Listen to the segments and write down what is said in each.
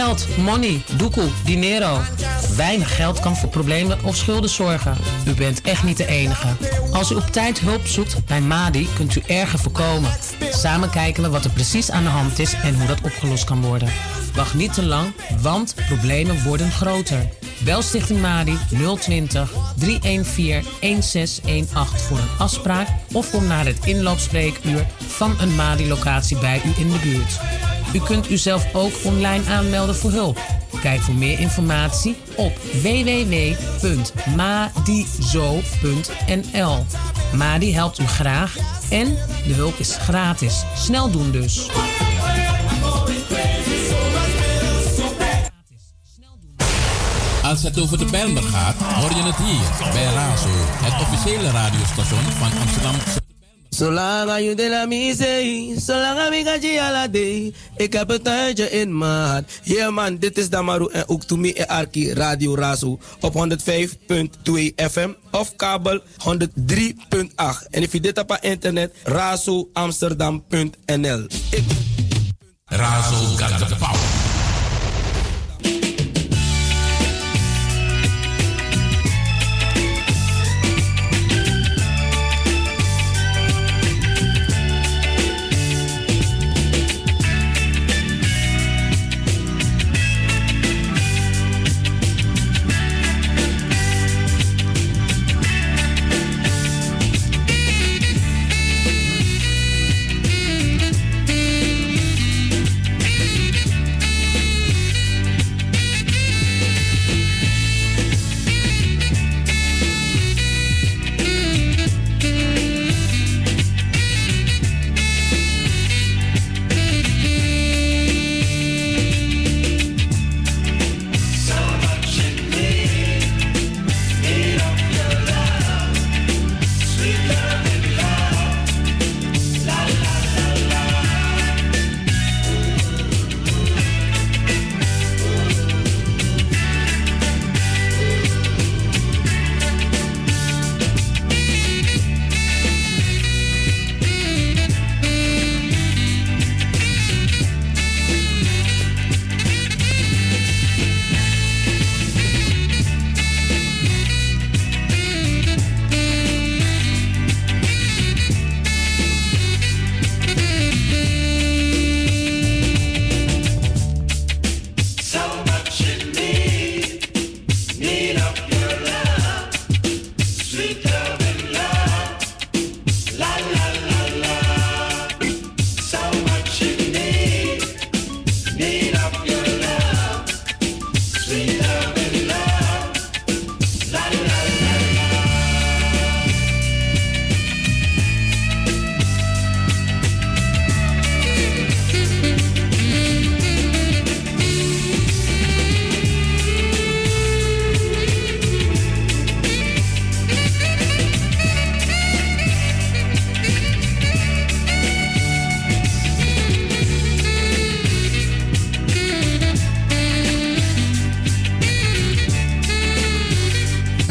Geld, money, doekoe, dinero. Weinig geld kan voor problemen of schulden zorgen. U bent echt niet de enige. Als u op tijd hulp zoekt bij MADI, kunt u erger voorkomen. Samen kijken we wat er precies aan de hand is en hoe dat opgelost kan worden. Wacht niet te lang, want problemen worden groter. Bel Stichting Madi 020 314 1618 voor een afspraak of kom naar het inloopspreekuur van een Madi-locatie bij u in de buurt. U kunt uzelf ook online aanmelden voor hulp. Kijk voor meer informatie op www.madizo.nl. Madi helpt u graag en de hulp is gratis. Snel doen dus. Als het over de Bijlmer gaat, hoor je het hier bij Razo, het officiële radiostation van Amsterdam. Zolang je de la misei, zolang ik ga je ala day. Ik heb het tijdje in maat. Yeah man, dit is Damaru en ook to me Arki Radio Razo op 105.2 FM of kabel 103.8. En if je dit op internet, razoamsterdam.nl. Razo got power.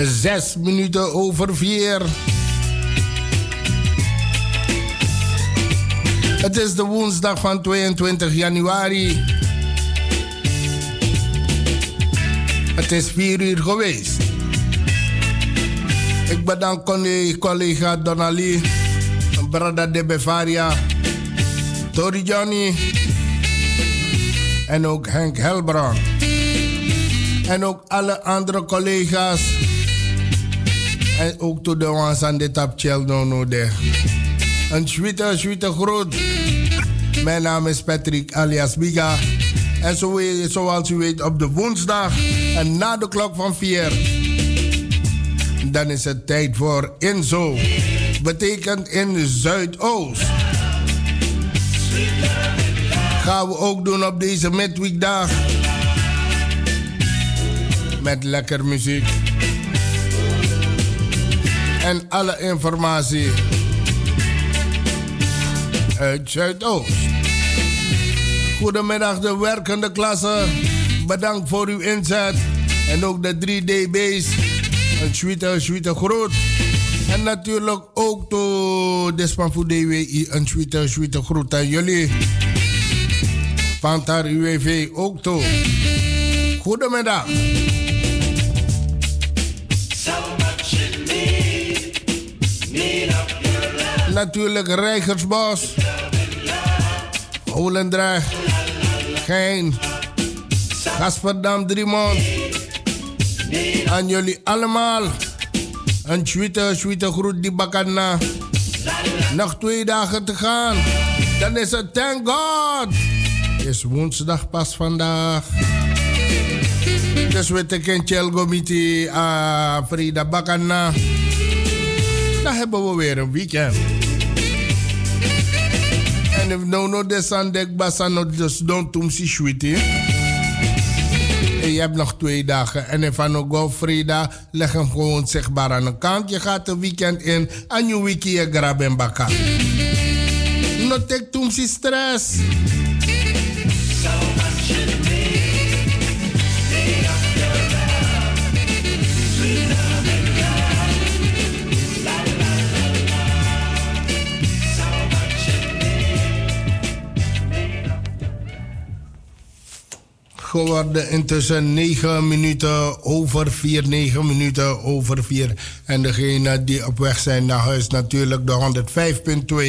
Zes minuten over vier. Het is de woensdag van 22 januari. Het is vier uur geweest. Ik bedank collega Donali, Brada de Bevaria, Tori Johnny en ook Henk Helbrand. En ook alle andere collega's en ook to de ones aan de tap no no de. Een zwitte, zwitte groot. Mijn naam is Patrick alias Biga. En zo, zoals u weet op de woensdag en na de klok van 4. Dan is het tijd voor Inzo. Betekent in Zuidoost. Gaan we ook doen op deze midweekdag. Met lekker muziek en alle informatie uit Zuidoost. Goedemiddag de werkende klasse. Bedankt voor uw inzet. En ook de 3DB's. Een suite, suite groot. En natuurlijk ook de Despan voor DWI. Een suite, suite groot aan jullie. UWV ook toe. Goedemiddag. Natuurlijk Rijgersbos. Olendrecht. Gein. Gasperdam Driemond. Aan jullie allemaal. Een tweede, tweede groet die bakana. Nog twee dagen te gaan. Dan is het thank God. Is woensdag pas vandaag. Dus we tekenen Chelgomiti a Frida Bakana. Dan hebben we weer een weekend. En if no no desandek basano dus don't tum si shwiti. En je hebt nog twee dagen. En if go Frida, leg hem gewoon zichtbaar aan de kant. Je gaat een weekend in en je wiki je grab en bakka. No tek tum si stress. Geworden. Intussen 9 minuten over 4, 9 minuten over 4. En degene die op weg zijn naar huis, natuurlijk de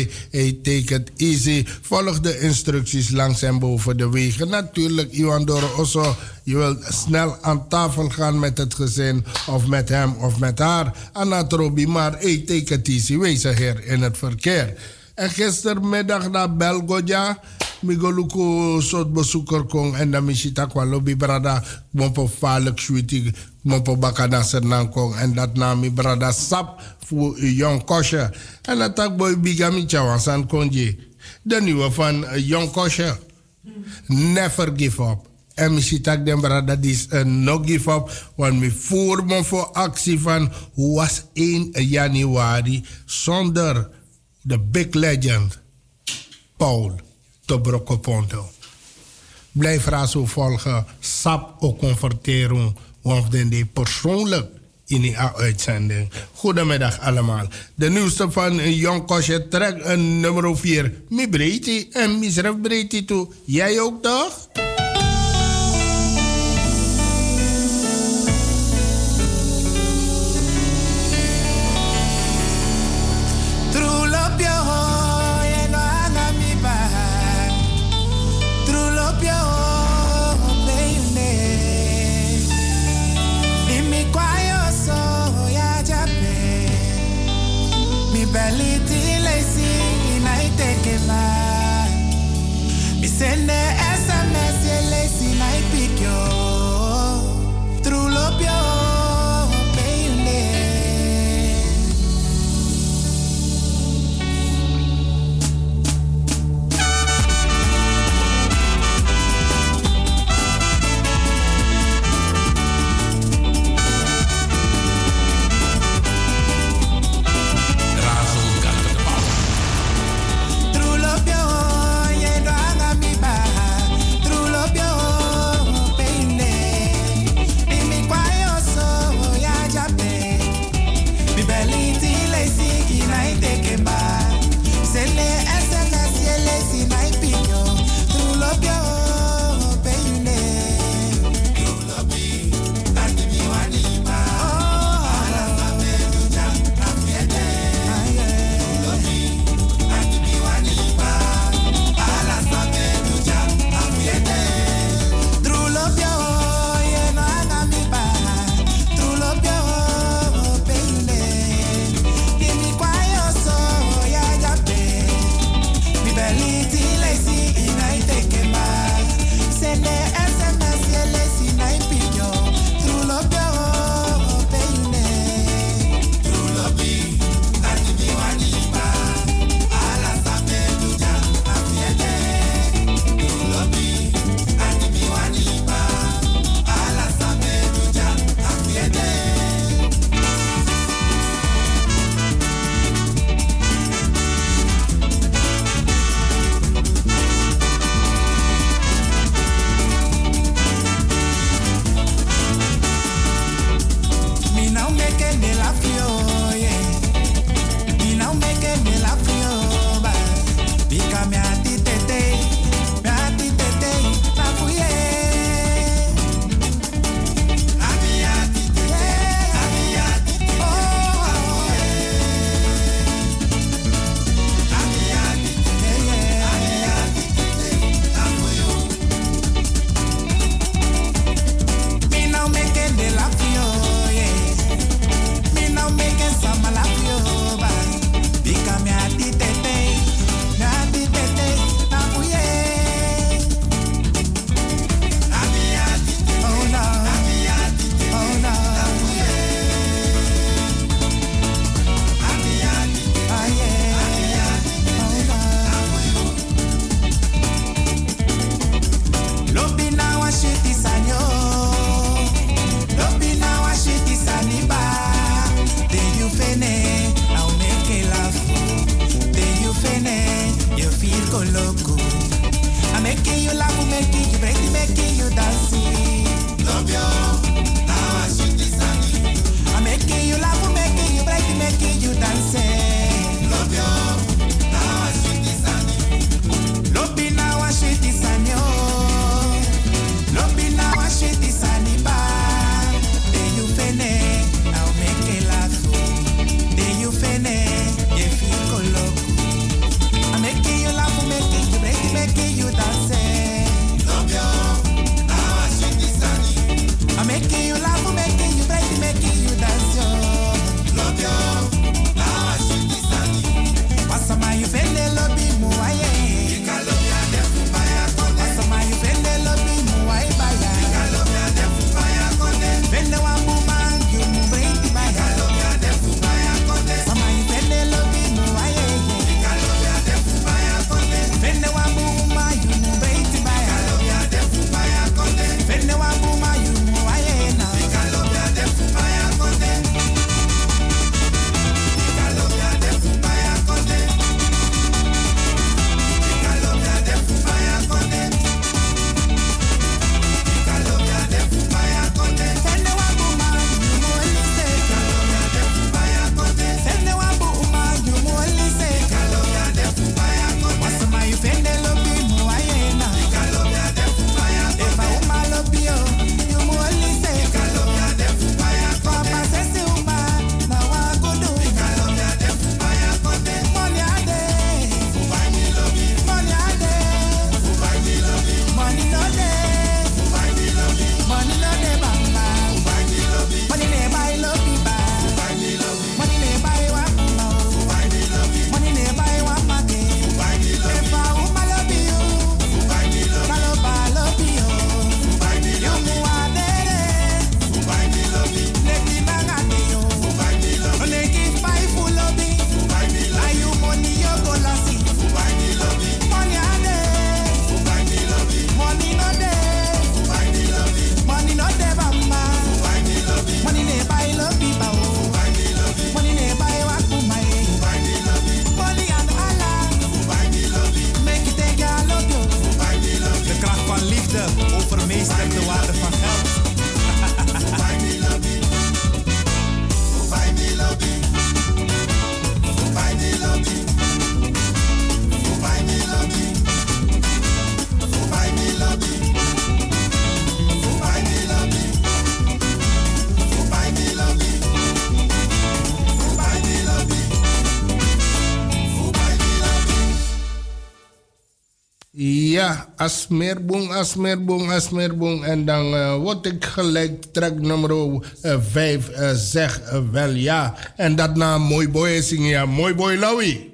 105.2. Hey, take it easy. Volg de instructies langs en boven de wegen. Natuurlijk, Iwan Doro Osso. Je wilt snel aan tafel gaan met het gezin, of met hem of met haar. Anatrobi, maar hey, take it easy. Wees er in het verkeer. En gistermiddag naar Belgoja migoluku soort bezoeker kon en dan misita kwa lobby brada mompo falek sweetie mompo bakana senang kong en dat na mi brada sap voor Jon Kosje en dat tak boy bigami chawansan konje de nieuwe van Jon Kosje never give up. En misschien tak den brada is een no give up. Want mi voer me voor actie van was 1 januari zonder de big legend Paul Blijf razo volgen. Sap o converteren. Want dan persoonlijk in die uitzending. Goedemiddag allemaal. De nieuwste van Jon Kosje trek nummer 4. Mi breedte en misref breedte toe. Jij ook toch? Ja, Asmerbong, Asmerbong, Asmerbong. En dan uh, word ik gelijk track nummer 5 uh, zeg wel ja. En dat na Mooi Boy zingen ja, Mooi Boy Lawi.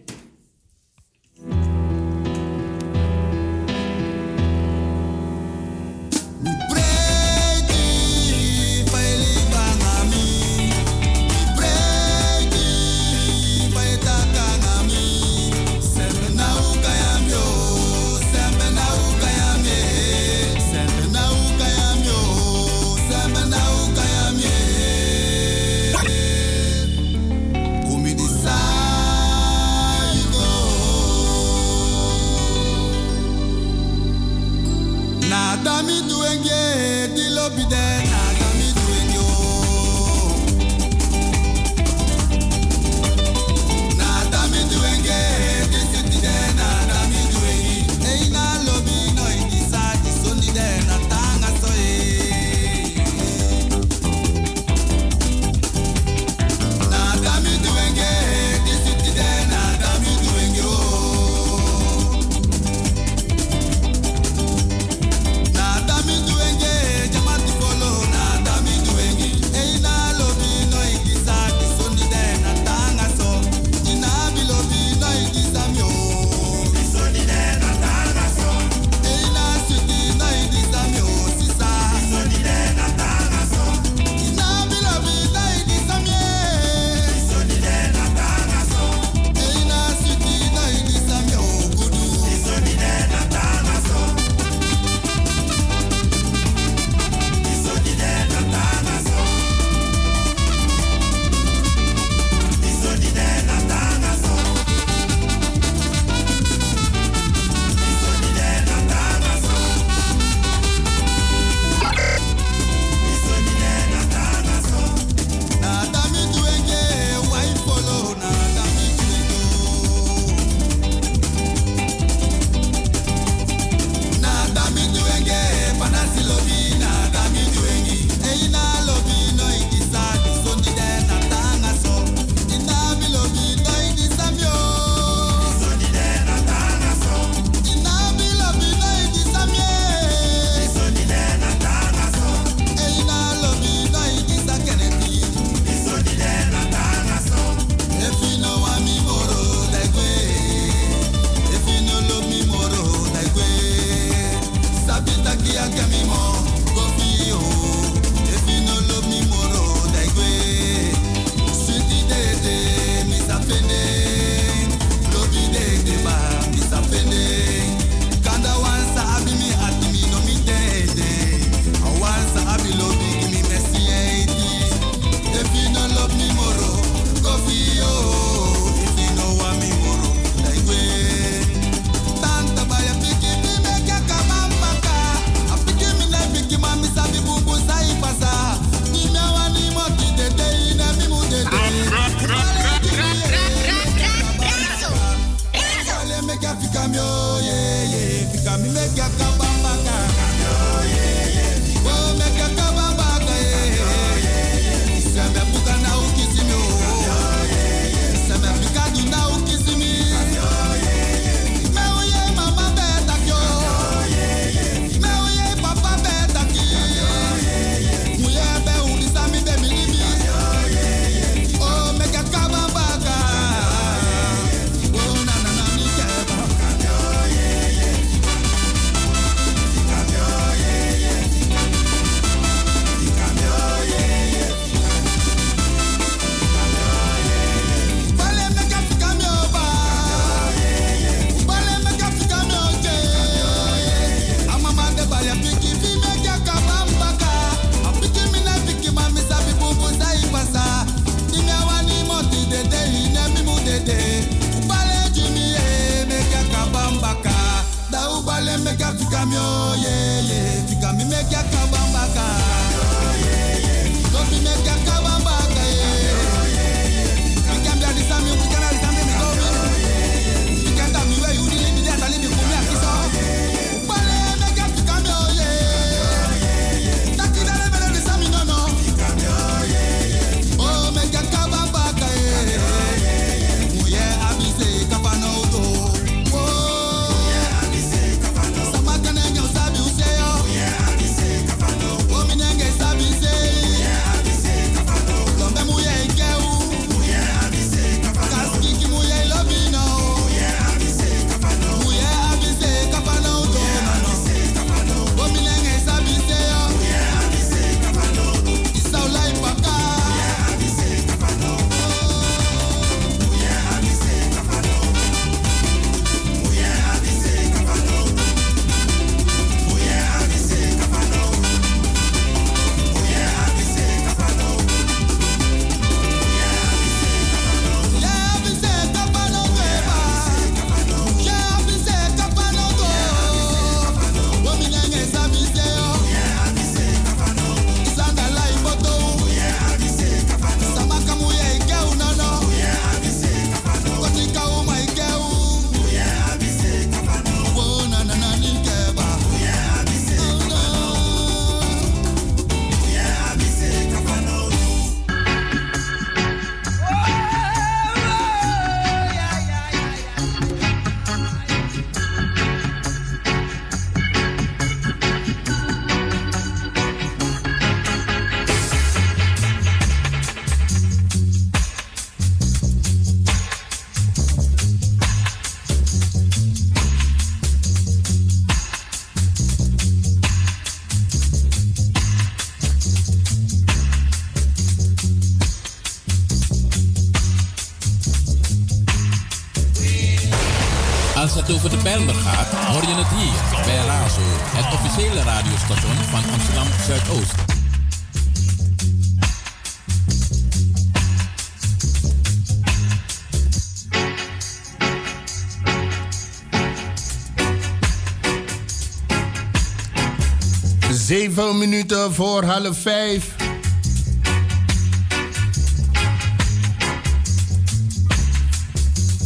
Veel minuten voor half 5.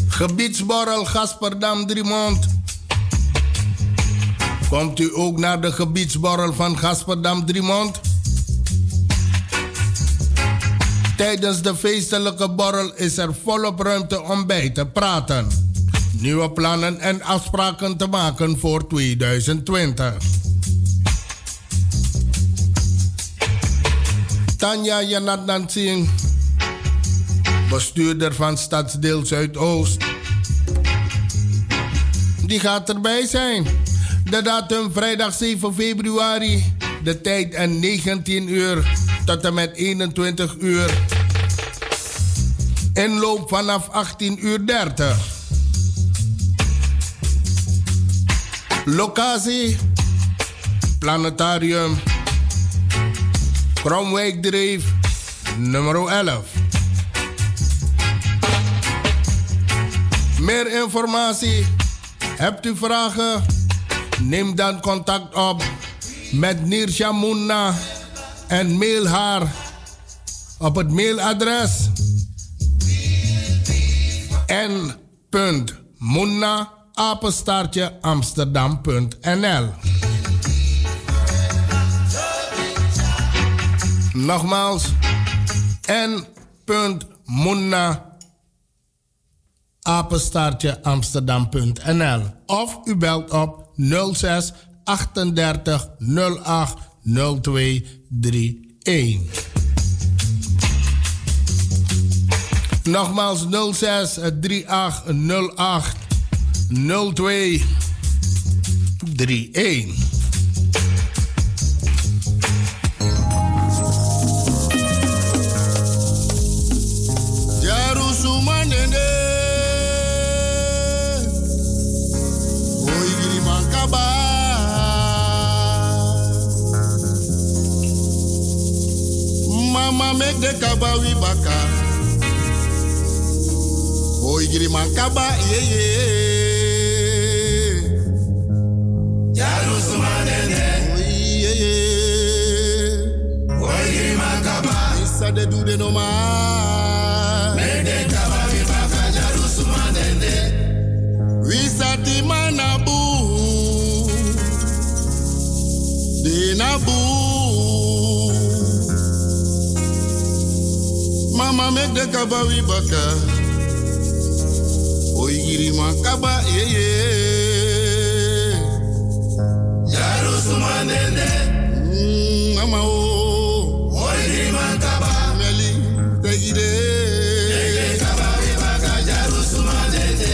Gebiedsborrel Gasperdam Driemond. Komt u ook naar de gebiedsborrel van Gasperdam Driemond? Tijdens de feestelijke borrel is er volop ruimte om bij te praten, nieuwe plannen en afspraken te maken voor 2020. Tanja Janat Nansing, bestuurder van Stadsdeel Zuidoost. Die gaat erbij zijn. De datum vrijdag 7 februari. De tijd en 19 uur tot en met 21 uur. Inloop vanaf 18 uur 30. Locatie: Planetarium Kromwijkdreef nummer 11. Meer informatie? Hebt u vragen? Neem dan contact op met Nirsha Munna en mail haar op het mailadres n.munna amsterdam.nl Nogmaals, n.munna apenstaartje amsterdam.nl of u belt op 06 38 08 02 31. Nogmaals 06 38 08 02 31. Mama make de kaba baka. Oi giri man kaba ye ye. Jaru sumanene. Oi ye ye. Oi giri man de no ma. Manabu. Nabu. mama make the kaba wi baka. Oigiri makaba ye ye. Jaru sumanende. Mm, mama o. Oigiri makaba. Meli tegide. Tege kaba wi baka jaru sumanende.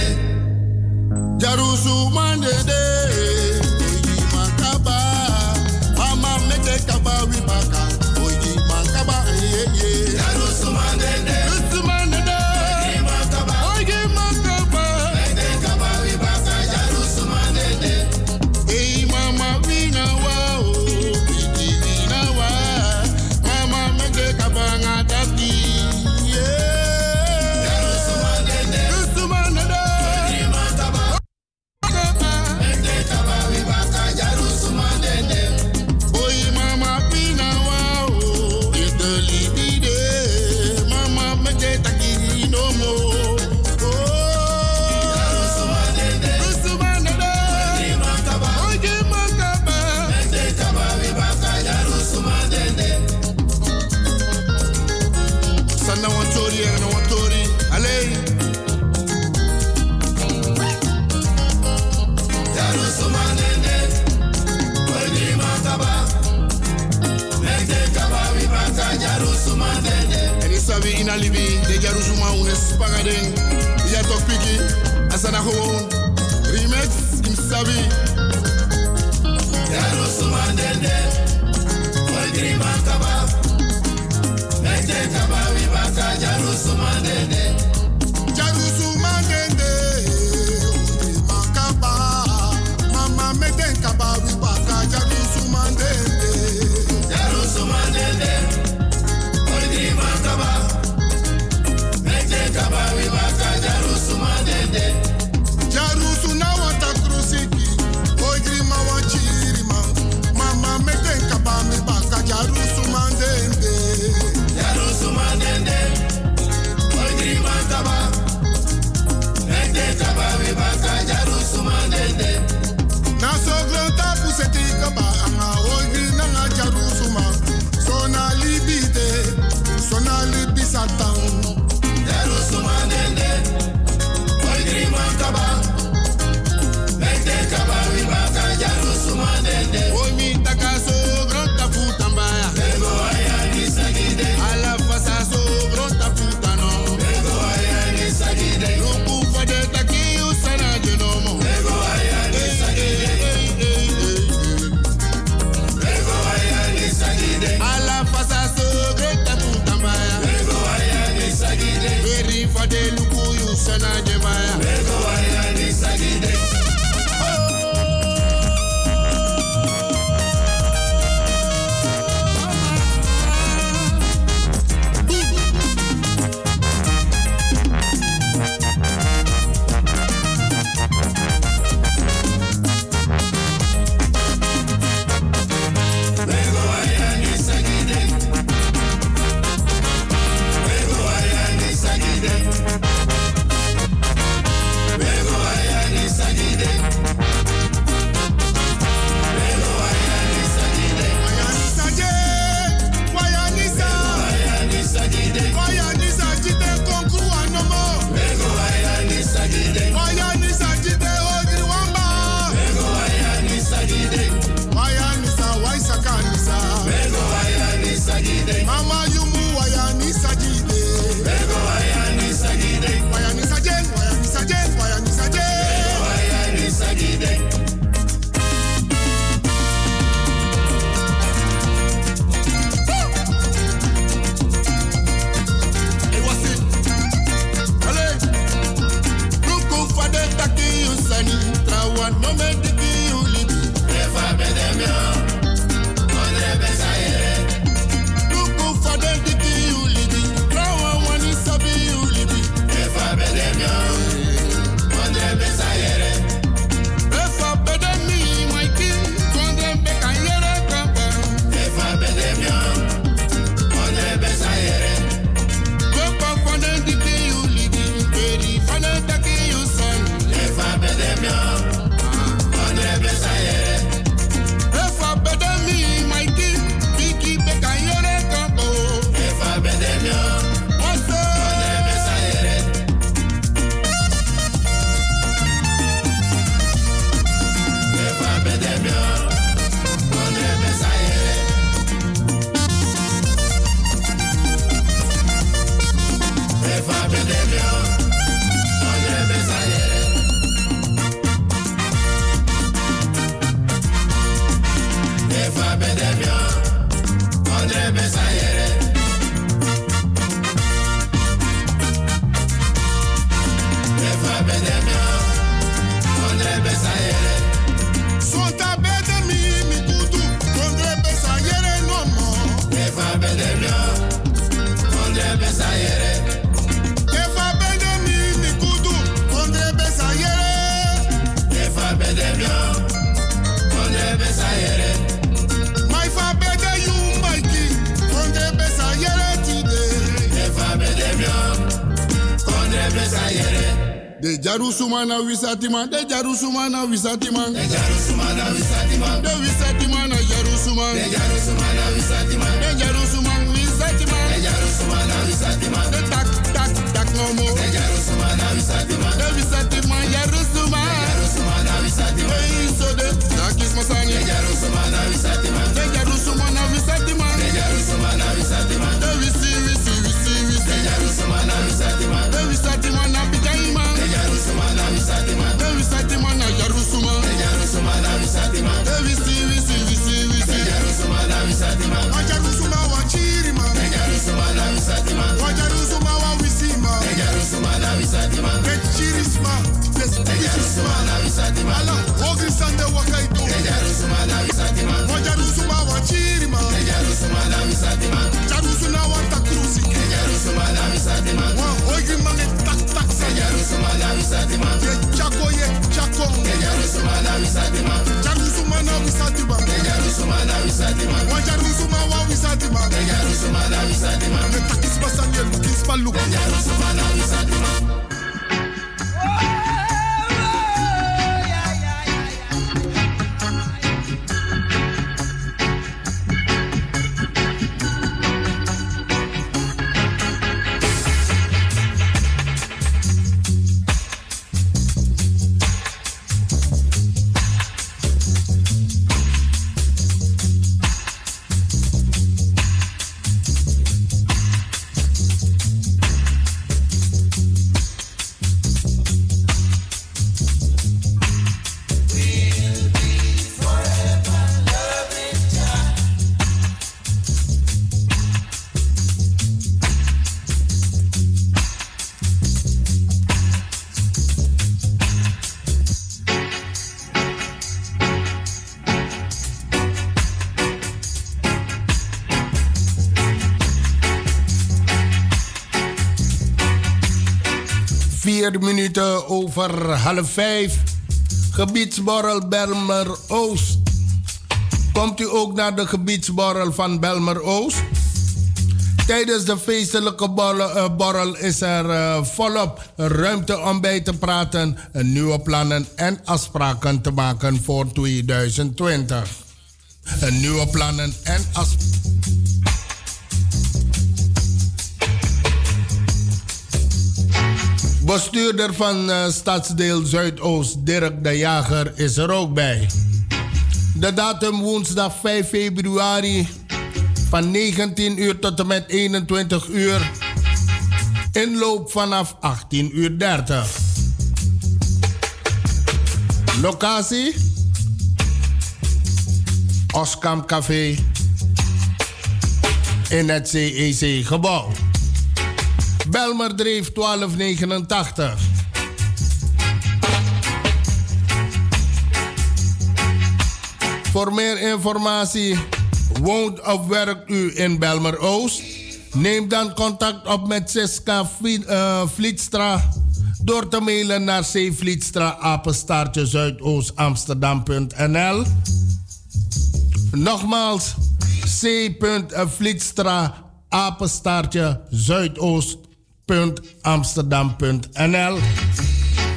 visatiman, de Jarusuma na visatiman. De Jarusuma na visatiman. De visatiman na Jarusuma. De Jarusuma na visatiman. De Jarusuma na zijn ma. Deja rusuma wa wisati ma. Waja rusuma wa wisati ma. zijn rusuma na wisati ma. Ne takis basanye lukis palu. Deja rusuma na. Over half vijf. Gebiedsborrel Belmer Oost. Komt u ook naar de gebiedsborrel van Belmer Oost? Tijdens de feestelijke borrel, borrel is er uh, volop ruimte om bij te praten, nieuwe plannen en afspraken te maken voor 2020. Nieuwe plannen en afspraken. Bestuurder van uh, Stadsdeel Zuidoost, Dirk de Jager, is er ook bij. De datum woensdag 5 februari van 19 uur tot en met 21 uur. Inloop vanaf 18 uur 30. Locatie? Oskam Café in het CEC-gebouw. Belmerdreef 1289. Voor meer informatie woont of werkt u in Belmer Oost? Neem dan contact op met Siska uh, Vlietstra door te mailen naar cvlietstra apenstaartje zuidoost amsterdam.nl. Nogmaals, c.vlietstra apenstaartje zuidoost.amsterdam.nl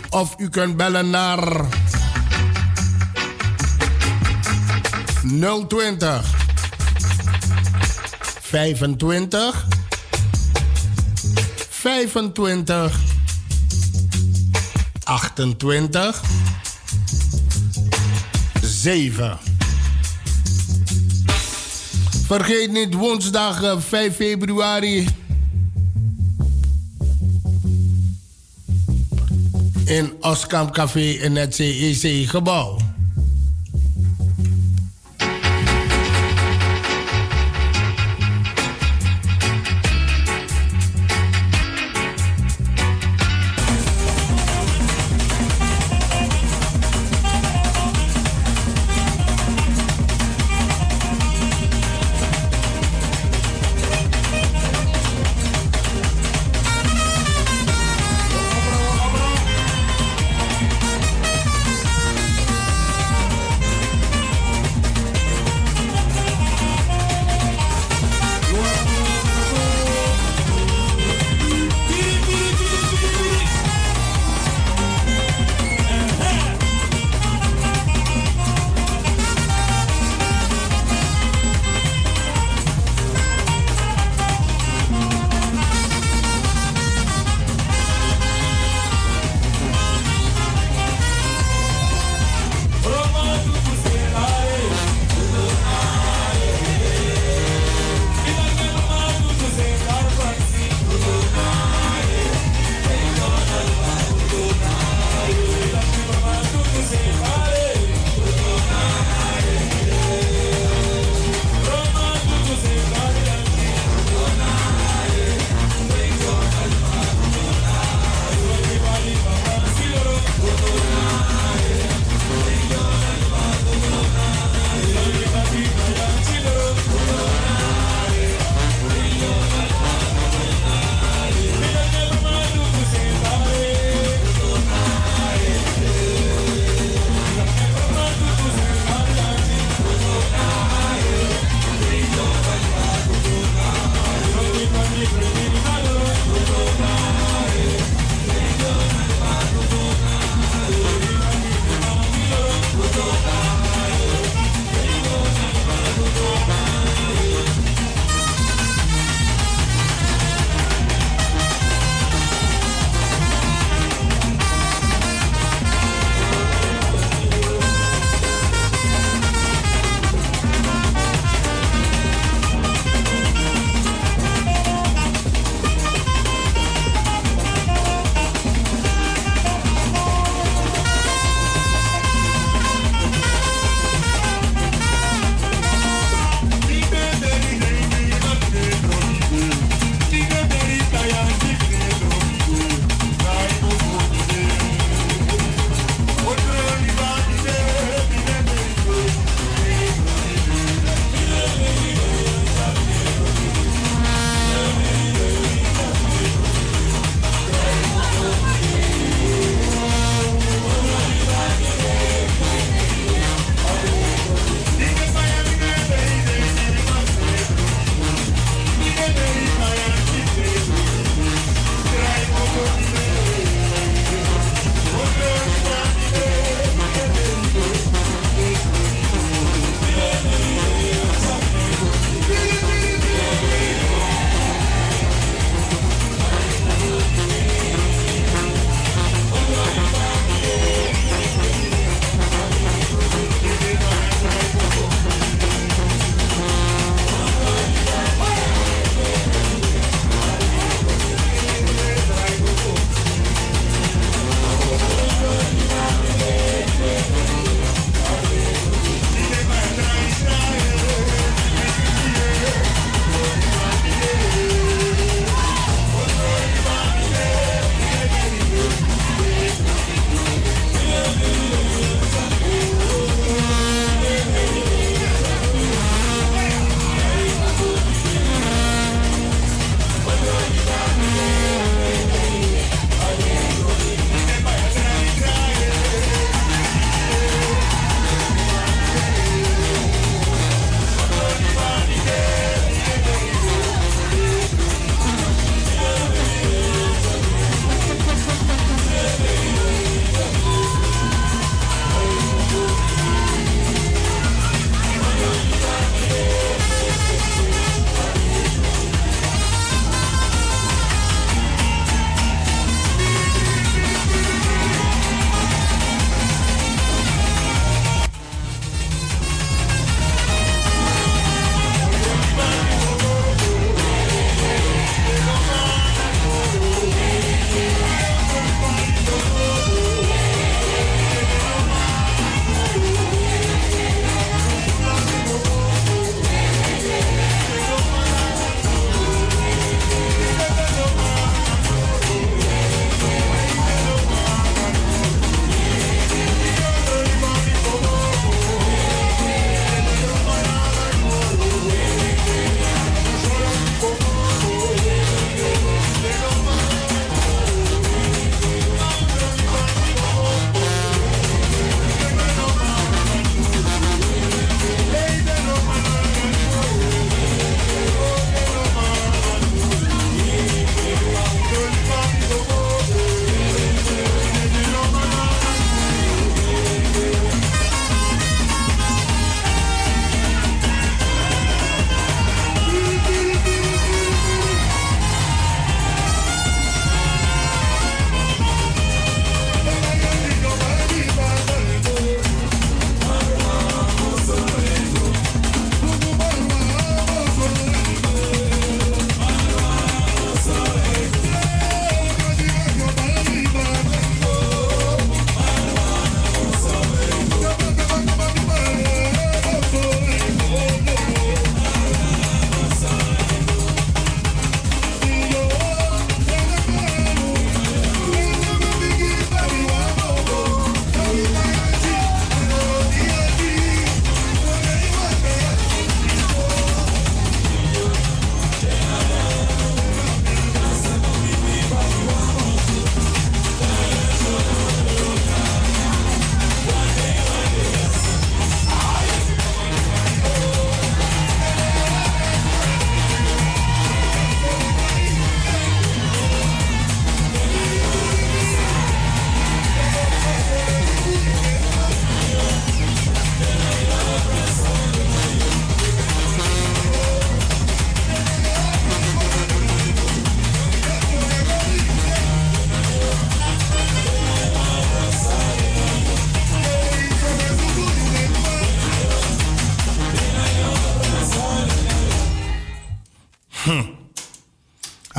of u kunt bellen naar 020 25 25 28 7 Vergeet niet woensdag 5 eh, februari in Oskam Café in het CEC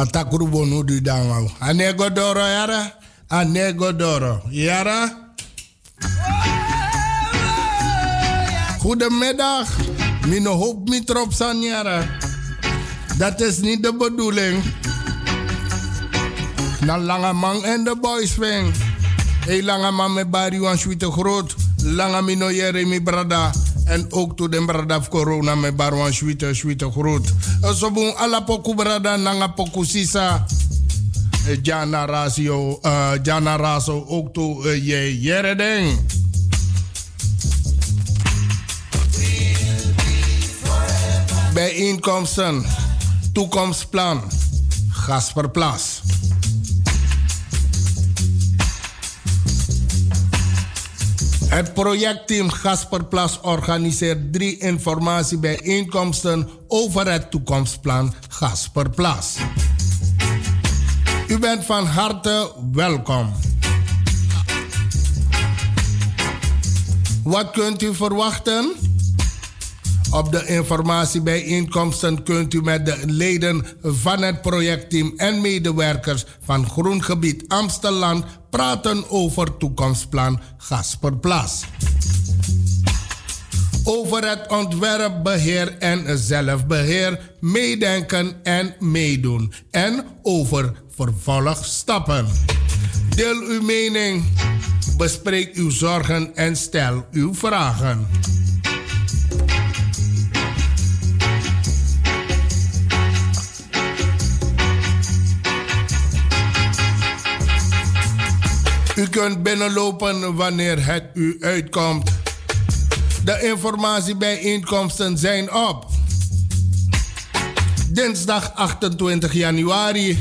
Atakuru bonu du dangau. Anego doro yara. Anego doro. Yara. Goedemiddag. Mino hoop mi trop san yara. Dat is niet de bedoeling. Na lange man en de boys wing. Hey lange man met bari wan te groot. Lange mino jere mi brada. En ook to den brada corona met barwan schwite schwite groot. Zo boen ala poku brada nanga poku sisa. Eh, Jana Rasio, uh, Jana Raso ook to uh, je. Bijeenkomsten, toekomstplan, Gasperplas. Het projectteam Gasperplas organiseert drie informatiebijeenkomsten over het toekomstplan Gasperplas. U bent van harte welkom. Wat kunt u verwachten? Op de informatiebijeenkomsten kunt u met de leden van het projectteam en medewerkers van Groengebied Amsterdam praten over toekomstplan Gasperplas. Over het ontwerp, beheer en zelfbeheer, meedenken en meedoen. En over vervolgstappen. Deel uw mening, bespreek uw zorgen en stel uw vragen. U kunt binnenlopen wanneer het u uitkomt. De informatiebijeenkomsten zijn op. Dinsdag 28 januari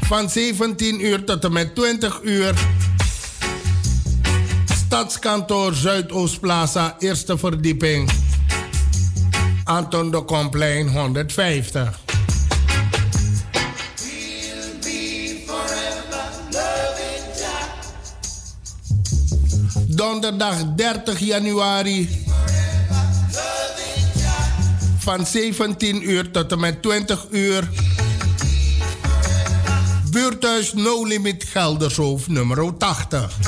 van 17 uur tot en met 20 uur. Stadskantoor Zuidoostplaza, eerste verdieping. Anton de Komplein 150. Donderdag 30 januari. Van 17 uur tot en met 20 uur. Buurthuis No Limit Geldershoofd nummer 80.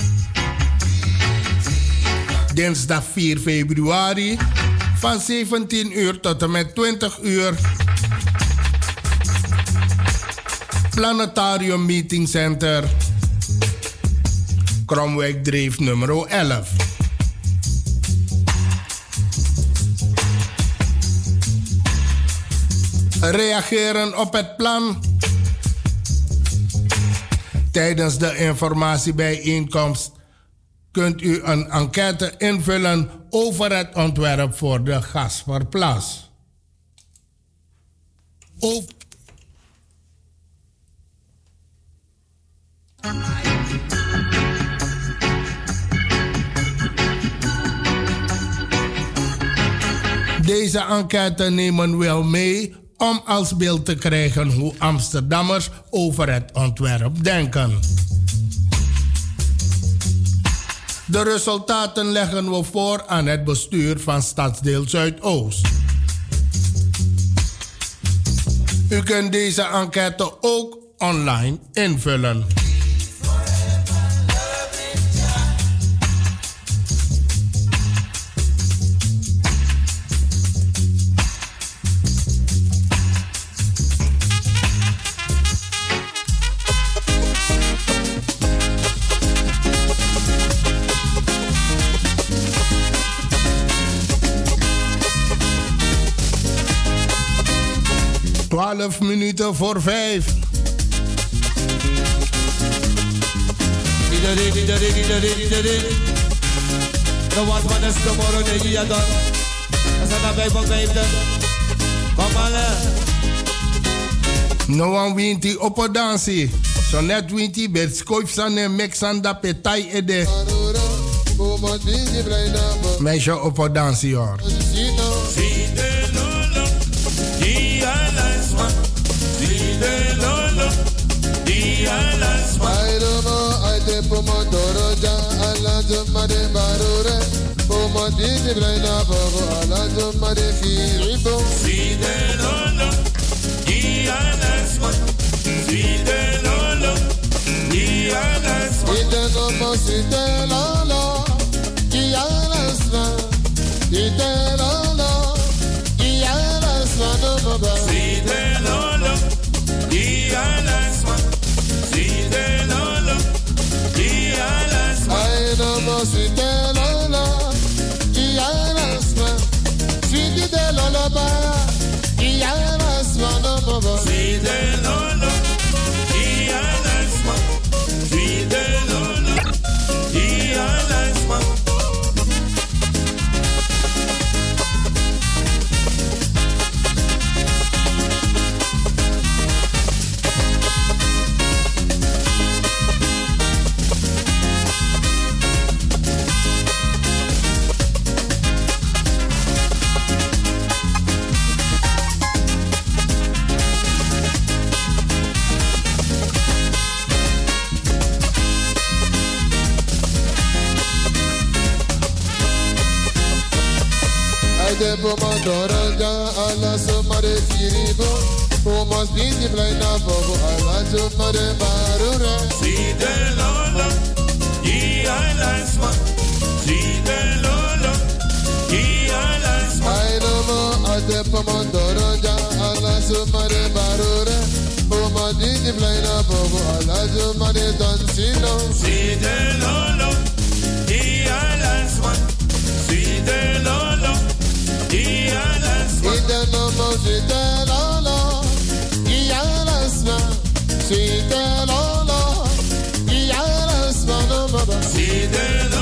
Dinsdag 4 februari. Van 17 uur tot en met 20 uur. Planetarium Meeting Center. Kromwijk Dreef nummer 11. Reageren op het plan. Tijdens de informatiebijeenkomst kunt u een enquête invullen over het ontwerp voor de Gasperplas. Over Deze enquête nemen we mee om als beeld te krijgen hoe Amsterdammers over het ontwerp denken. De resultaten leggen we voor aan het bestuur van Stadsdeel Zuidoost. U kunt deze enquête ook online invullen. 12 minuten voor 5. De was van de stomoro de hier dan. Dat zijn van vijfde. Kom maar. No one wint die dansie. Zo net wint die bij skoifsan en mexan da petai ede. Meisje op een dansie hoor. Las Mairomo, ai te pomodoro ja, ala jumma de barure. Pomo di di braina bobo, ala jumma de firibo. todo. na bobo island of for the barura. See the lolo, ye islands man. See the lolo, alas. islands man. I love a ja alas of for the barura. Oh my didi fly na bobo alas of for the dancino. de the lolo, ye islands man. See the lolo, the. leader.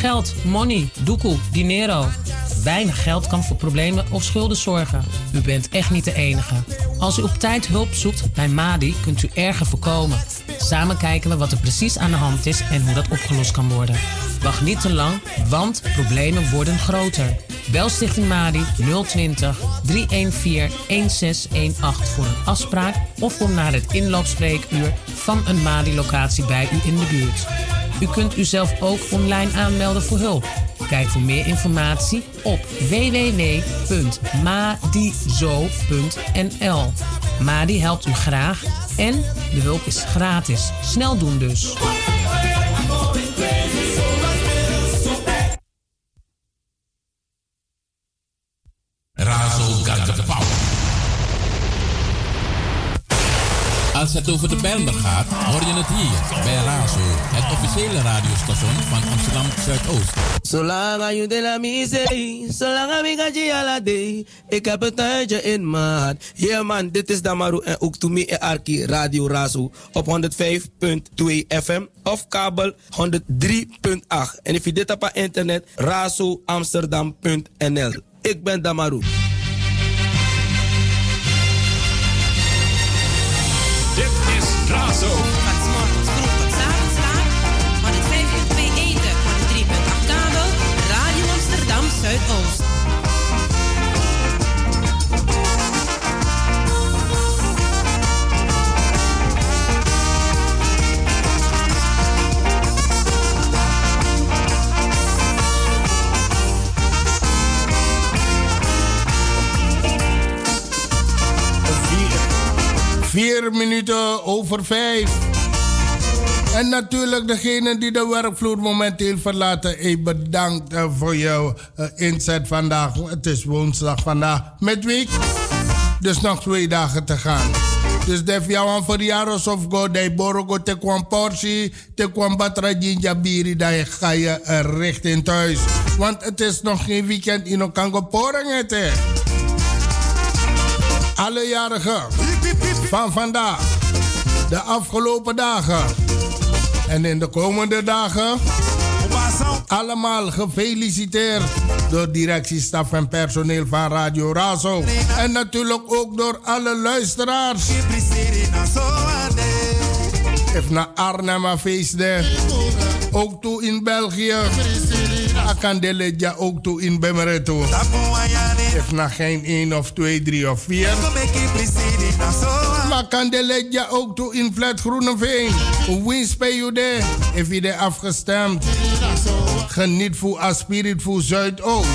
Geld, money, doekoe, dinero. Weinig geld kan voor problemen of schulden zorgen. U bent echt niet de enige. Als u op tijd hulp zoekt bij MADI, kunt u erger voorkomen. Samen kijken we wat er precies aan de hand is en hoe dat opgelost kan worden. Wacht niet te lang, want problemen worden groter. Bel Stichting MADI 020 314 1618 voor een afspraak of kom naar het inloopspreekuur van een MADI-locatie bij u in de buurt. U kunt uzelf ook online aanmelden voor hulp. Kijk voor meer informatie op www.madizo.nl. Madi helpt u graag en de hulp is gratis. Snel doen dus. Het over de Bijlmer gaat, hoor je het hier bij Razo, het officiële radiostation van Amsterdam Zuidoost. Zolang je de la misee, zolang ik ala day. Ik heb het tijdje in maat. Yeah man, dit is Damaru en ook to me en Arki Radio Razo op 105.2 FM of kabel 103.8. En if je dit op internet, razoamsterdam.nl. Ik ben Damaru. Razo. 's morgens vroeg tot avonds laat. 105.2 eten, 103.8 kabel. Radio Amsterdam Zuidoost. Vier minuten over vijf. En natuurlijk degene die de werkvloer momenteel verlaten. Ik bedankt voor jouw eh, inzet vandaag. Het is woensdag vandaag. Midweek. Dus nog twee dagen te gaan. Dus def jou voor jaros of go de borogo te kwam portie, te kwam batra jinja biri, dan ga je richting thuis. Want het is nog geen weekend in Okango Porengete. Alle jarigen van vandaag, de afgelopen dagen en in de komende dagen. Allemaal gefeliciteerd door directie, staf en personeel van Radio Razo. En natuurlijk ook door alle luisteraars. Even naar Arnhem feestdag. Ook toe in België. Akandeledja ook toe in Bemereto. Even naar geen 1 of 2, 3 of 4. Maar Kandeledja ook toe in Flat Groeneveen. Wie speel je daar? Even je afgestemd. Geniet voor Aspirit voor Zuidoost.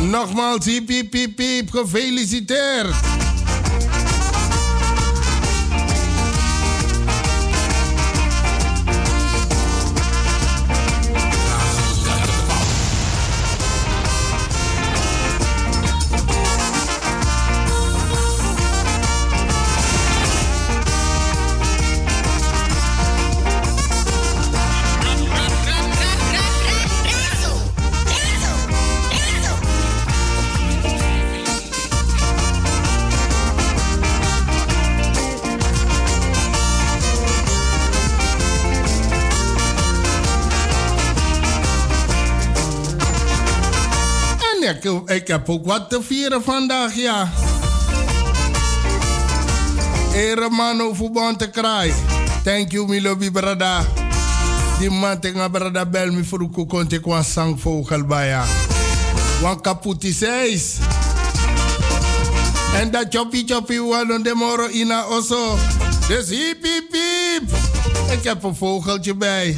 Nogmaals, hiep, hiep, hiep, gefeliciteerd. Ik, heb ook wat te vieren vandaag, ja. Eremano voetbal te kraai. Thank you, mi lobby brada. Die man tegen brada bel me voor de kon ik een zangvogel bij ja. Wan kaputi seis. En dat choppie choppie wan de moro ina oso. Dus hiep hiep hiep. Ik heb een vogeltje bij.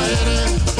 Friday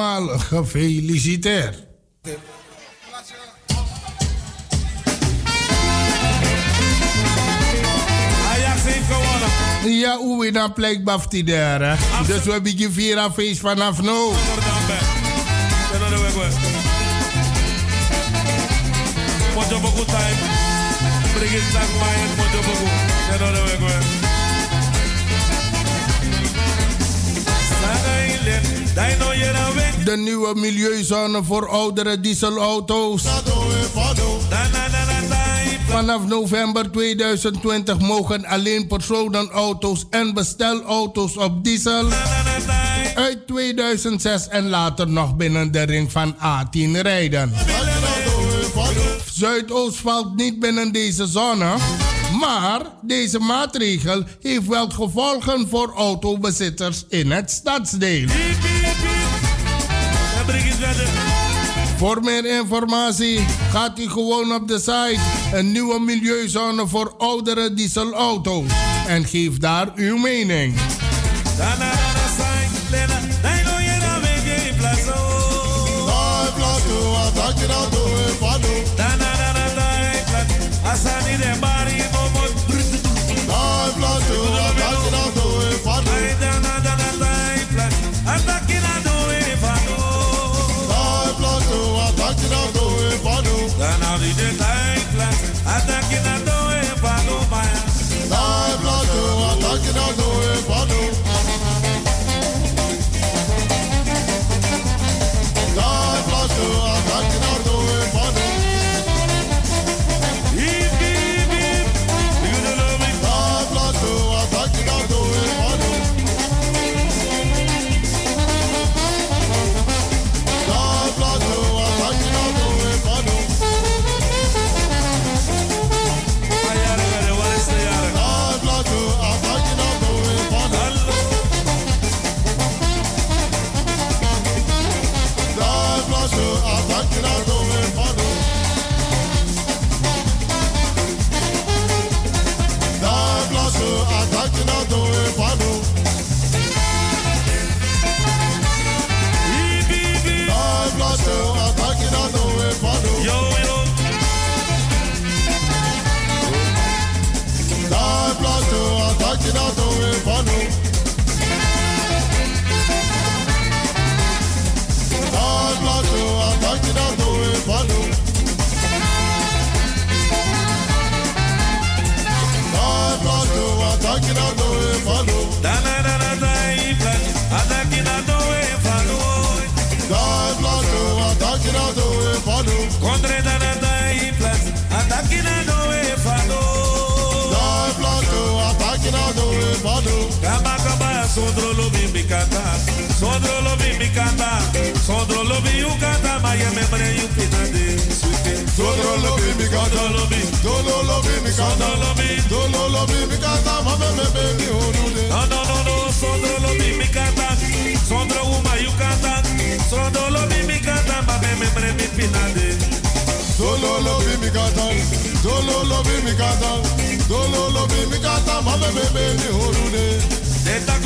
allemaal gefeliciteerd. Ja, hoe dan plek bafti daar? Dus we beginnen vier feest vanaf nu. Mojo boku time. Bring it back my mojo boku. Know the way De nieuwe milieuzone voor oudere dieselauto's. Vanaf november 2020 mogen alleen personenauto's en bestelauto's op diesel uit 2006 en later nog binnen de ring van A10 rijden. Zuidoost valt niet binnen deze zone, maar deze maatregel heeft wel gevolgen voor autobezitters in het stadsdeel. Voor meer informatie gaat u gewoon op de site een nieuwe milieuzone voor oudere dieselauto's en geef daar uw mening. Asani membre you pinade. Sondro lo bimbi kata, lo bi, dolo lo bimbi kata, lo bi, dolo lo bimbi kata, ma me me me mi horude. No no no no, sondro lo bimbi kata, sondro uma you kata, sondro lo bimbi kata, ma me membre mi pinade. Dolo lo bimbi kata, dolo lo bimbi kata, dolo lo bimbi kata, ma me me me mi horude. Deta ko e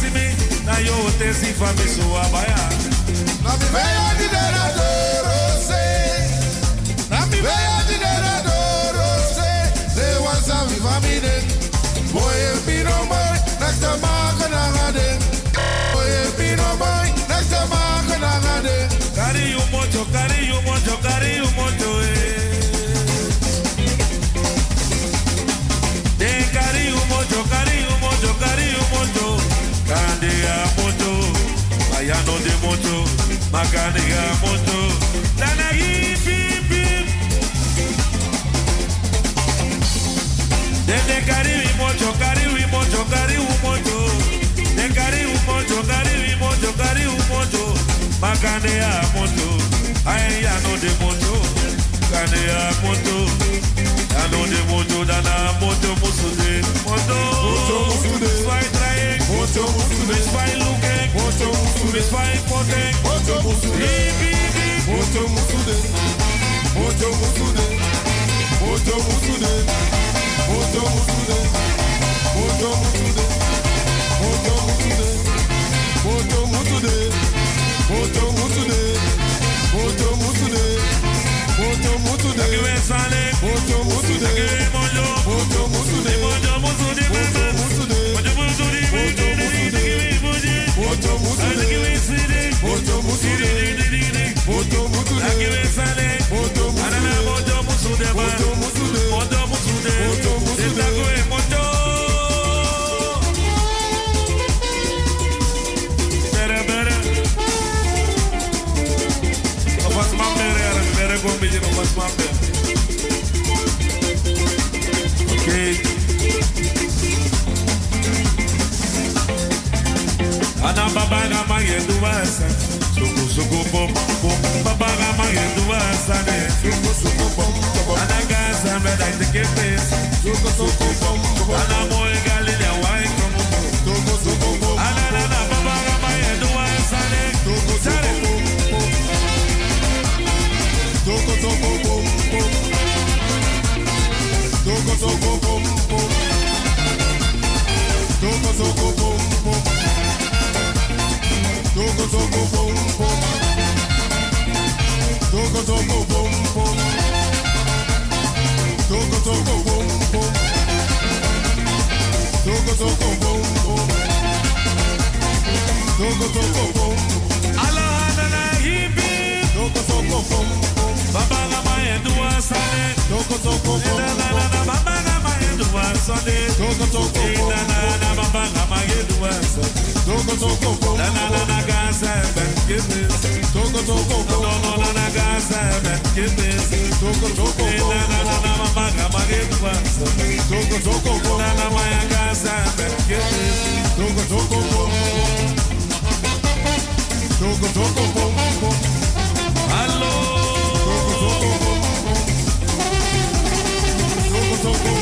see me, now you taste so abaya. Na mi veya di dera doro se, now me veya di dera doro se. They want some if I be then, boy no boy, next time I gonna no makanega moto dana hipipip dende kariwi moto kariwi moto kariwi moto de kariwi moto kariwi moto kariwi moto makanega moto ai ano de moto kanea moto ano de moto. Dana moto musude. Moto moto musude. Vai trae moto musude vai spy potting. Mocho musude. Hip hip hip. Mocho musude. Mocho musude. Mocho musude. Mocho musude. Mocho musude. Mocho musude. Mocho musude. Mocho musude. Mocho musude. Mocho musude. Give me sale, Mocho musude. give me mojo. Mocho musude. Mocho musude. Mocho musude. Give me sale. Mocho musude. Anana babara mayendu wasa. Suku suku bom bom babara mayendu wasa ne. Suku suku bom suku suku ana moe galile wai komo suku suku ana na na babara mayendu wasa ne. Suku suku bom suku suku bom bom suku suku bom bom suku suku Togo togo boom boom. Togo togo boom boom. Togo togo boom boom. Togo togo boom boom. Togo togo boom. Allah na na hibi. Togo togo boom boom. Baba la ma endu asale. Togo togo boom boom. Na na na baba magedua Sunday toko toko na na na baba na magedua na na na na na na na na na na na na na na na na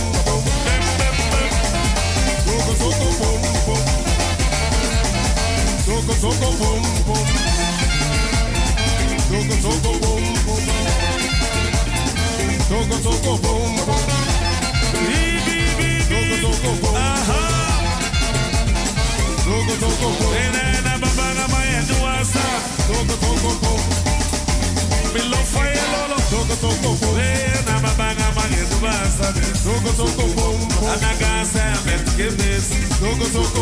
soco boom boom. Boom boom boom. Aha. Boom. Na na duasa. Lolo. Boom. Na duasa. Boom.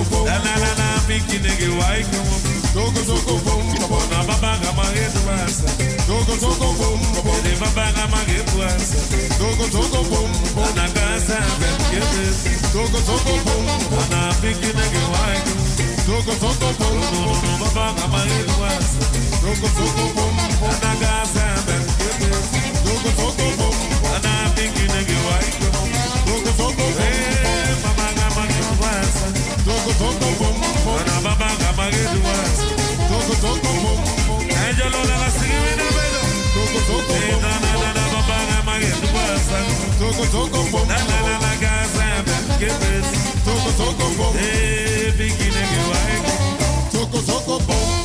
Boom. Na na na piki nege. Zogo zogo boom, na baba gama getuasa. Zogo zogo boom, na baba gama getuasa. Zogo zogo boom, na gasa bengete. Zogo zogo boom, na piki na gewaiku. Zogo zogo boom, na baba gama getuasa. Zogo zogo boom, na gasa bengete. Zogo zogo boom, na piki na gewaiku. Zogo zogo boom. Toco toco bom. Na na na na baba na maya duasa. Toco toco bom. Na na na na gaza met kibis. Toco toco bom.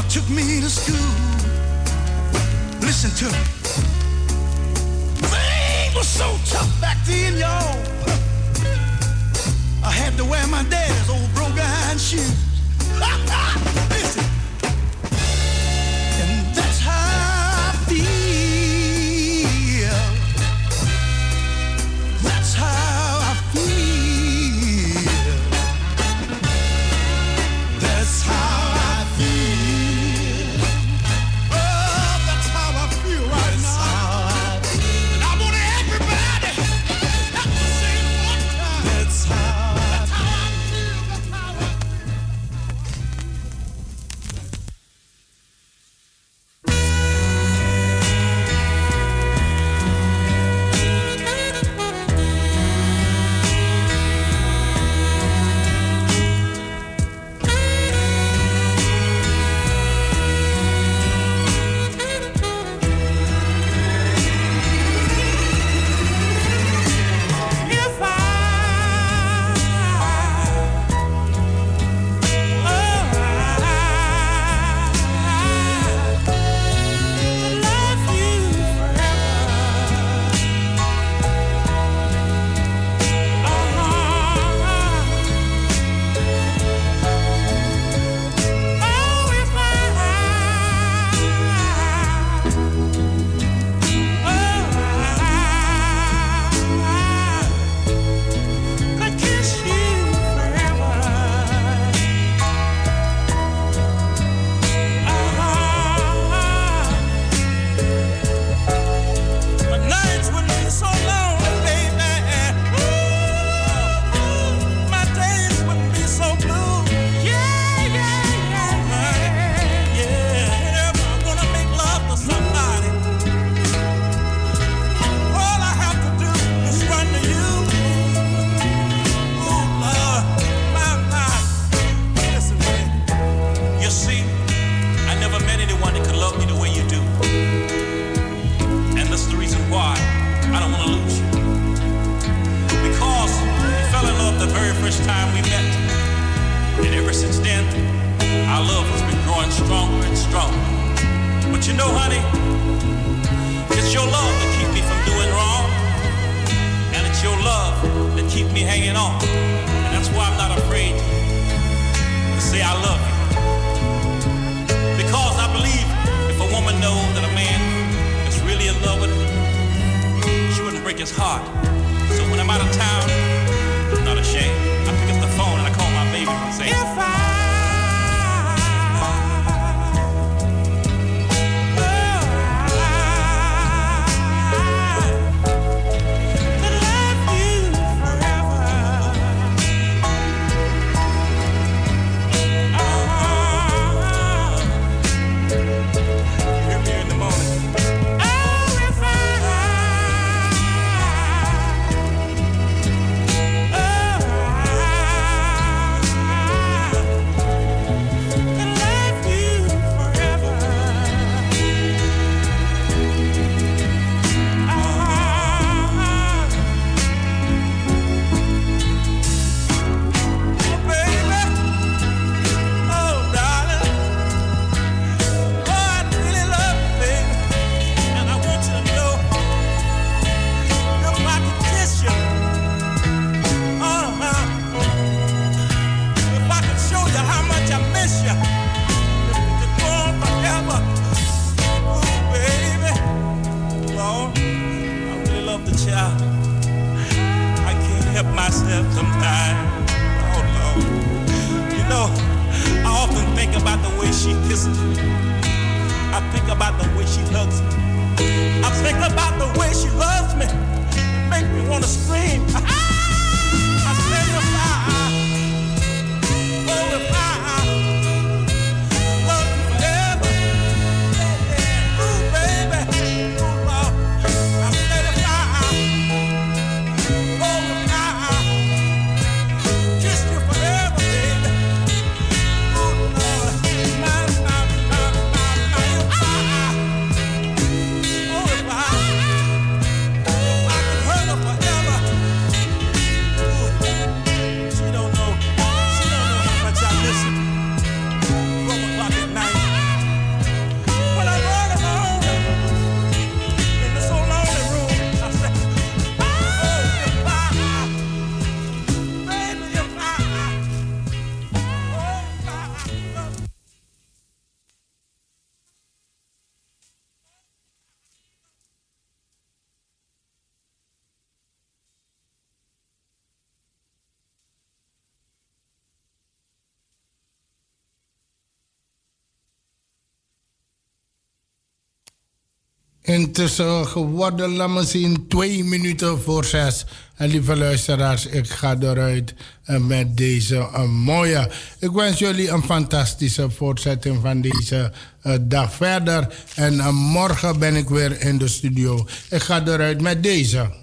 Mama took me to school. Listen to me. Things were so tough back then, y'all. I had to wear my dad's old broke iron shoes. intussen geworden, laat me zien, twee minuten voor zes. En lieve luisteraars, ik ga eruit eh, met deze eh, mooie. Ik wens jullie een fantastische voortzetting van deze eh, dag verder. En morgen ben ik weer in de studio. Ik ga eruit met deze.